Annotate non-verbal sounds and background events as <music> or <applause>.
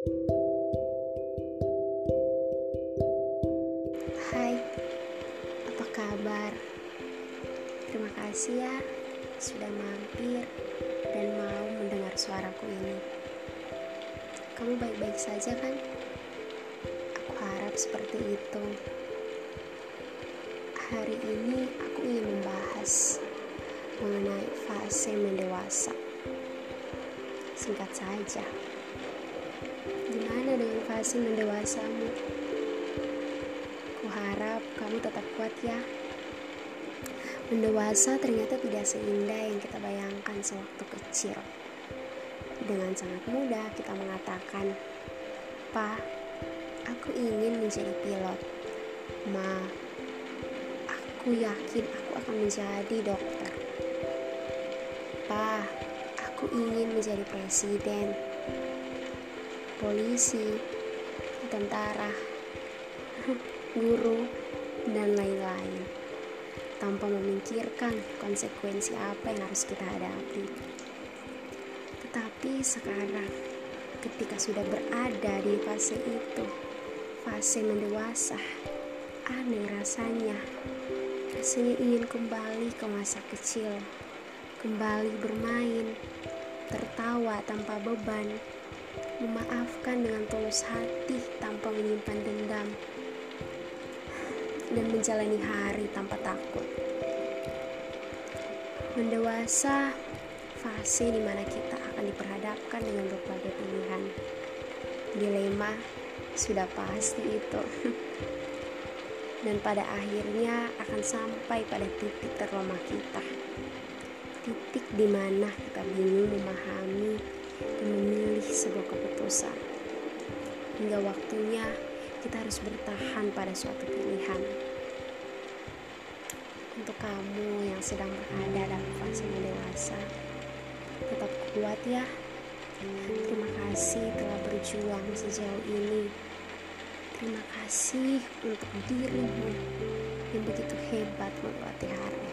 Hai, apa kabar? Terima kasih ya sudah mampir dan mau mendengar suaraku ini. Kamu baik-baik saja kan? Aku harap seperti itu. Hari ini aku ingin membahas mengenai fase mendewasa. Singkat saja, gimana dengan fase mendewasamu? Kuharap kamu tetap kuat ya. Mendewasa ternyata tidak seindah yang kita bayangkan sewaktu kecil. Dengan sangat mudah kita mengatakan, Pa, aku ingin menjadi pilot. Ma, aku yakin aku akan menjadi dokter. Pa, aku ingin menjadi presiden, polisi, tentara, <laughs> guru, dan lain-lain tanpa memikirkan konsekuensi apa yang harus kita hadapi. Tetapi sekarang, ketika sudah berada di fase itu, fase mendewasa, aneh rasanya. Rasanya ingin kembali ke masa kecil, kembali bermain, tertawa tanpa beban, memaafkan dengan tulus hati tanpa menyimpan dendam, dan menjalani hari tanpa takut. Mendewasa, fase di mana kita akan diperhadapkan dengan berbagai pilihan. Dilema sudah pasti itu. <laughs> Dan pada akhirnya akan sampai pada titik terlemah kita. Titik di mana kita bingung memahami Hingga waktunya kita harus bertahan pada suatu pilihan. Untuk kamu yang sedang berada dalam fase dewasa, tetap kuat ya. Terima kasih telah berjuang sejauh ini. Terima kasih untuk dirimu yang begitu hebat melewati hari.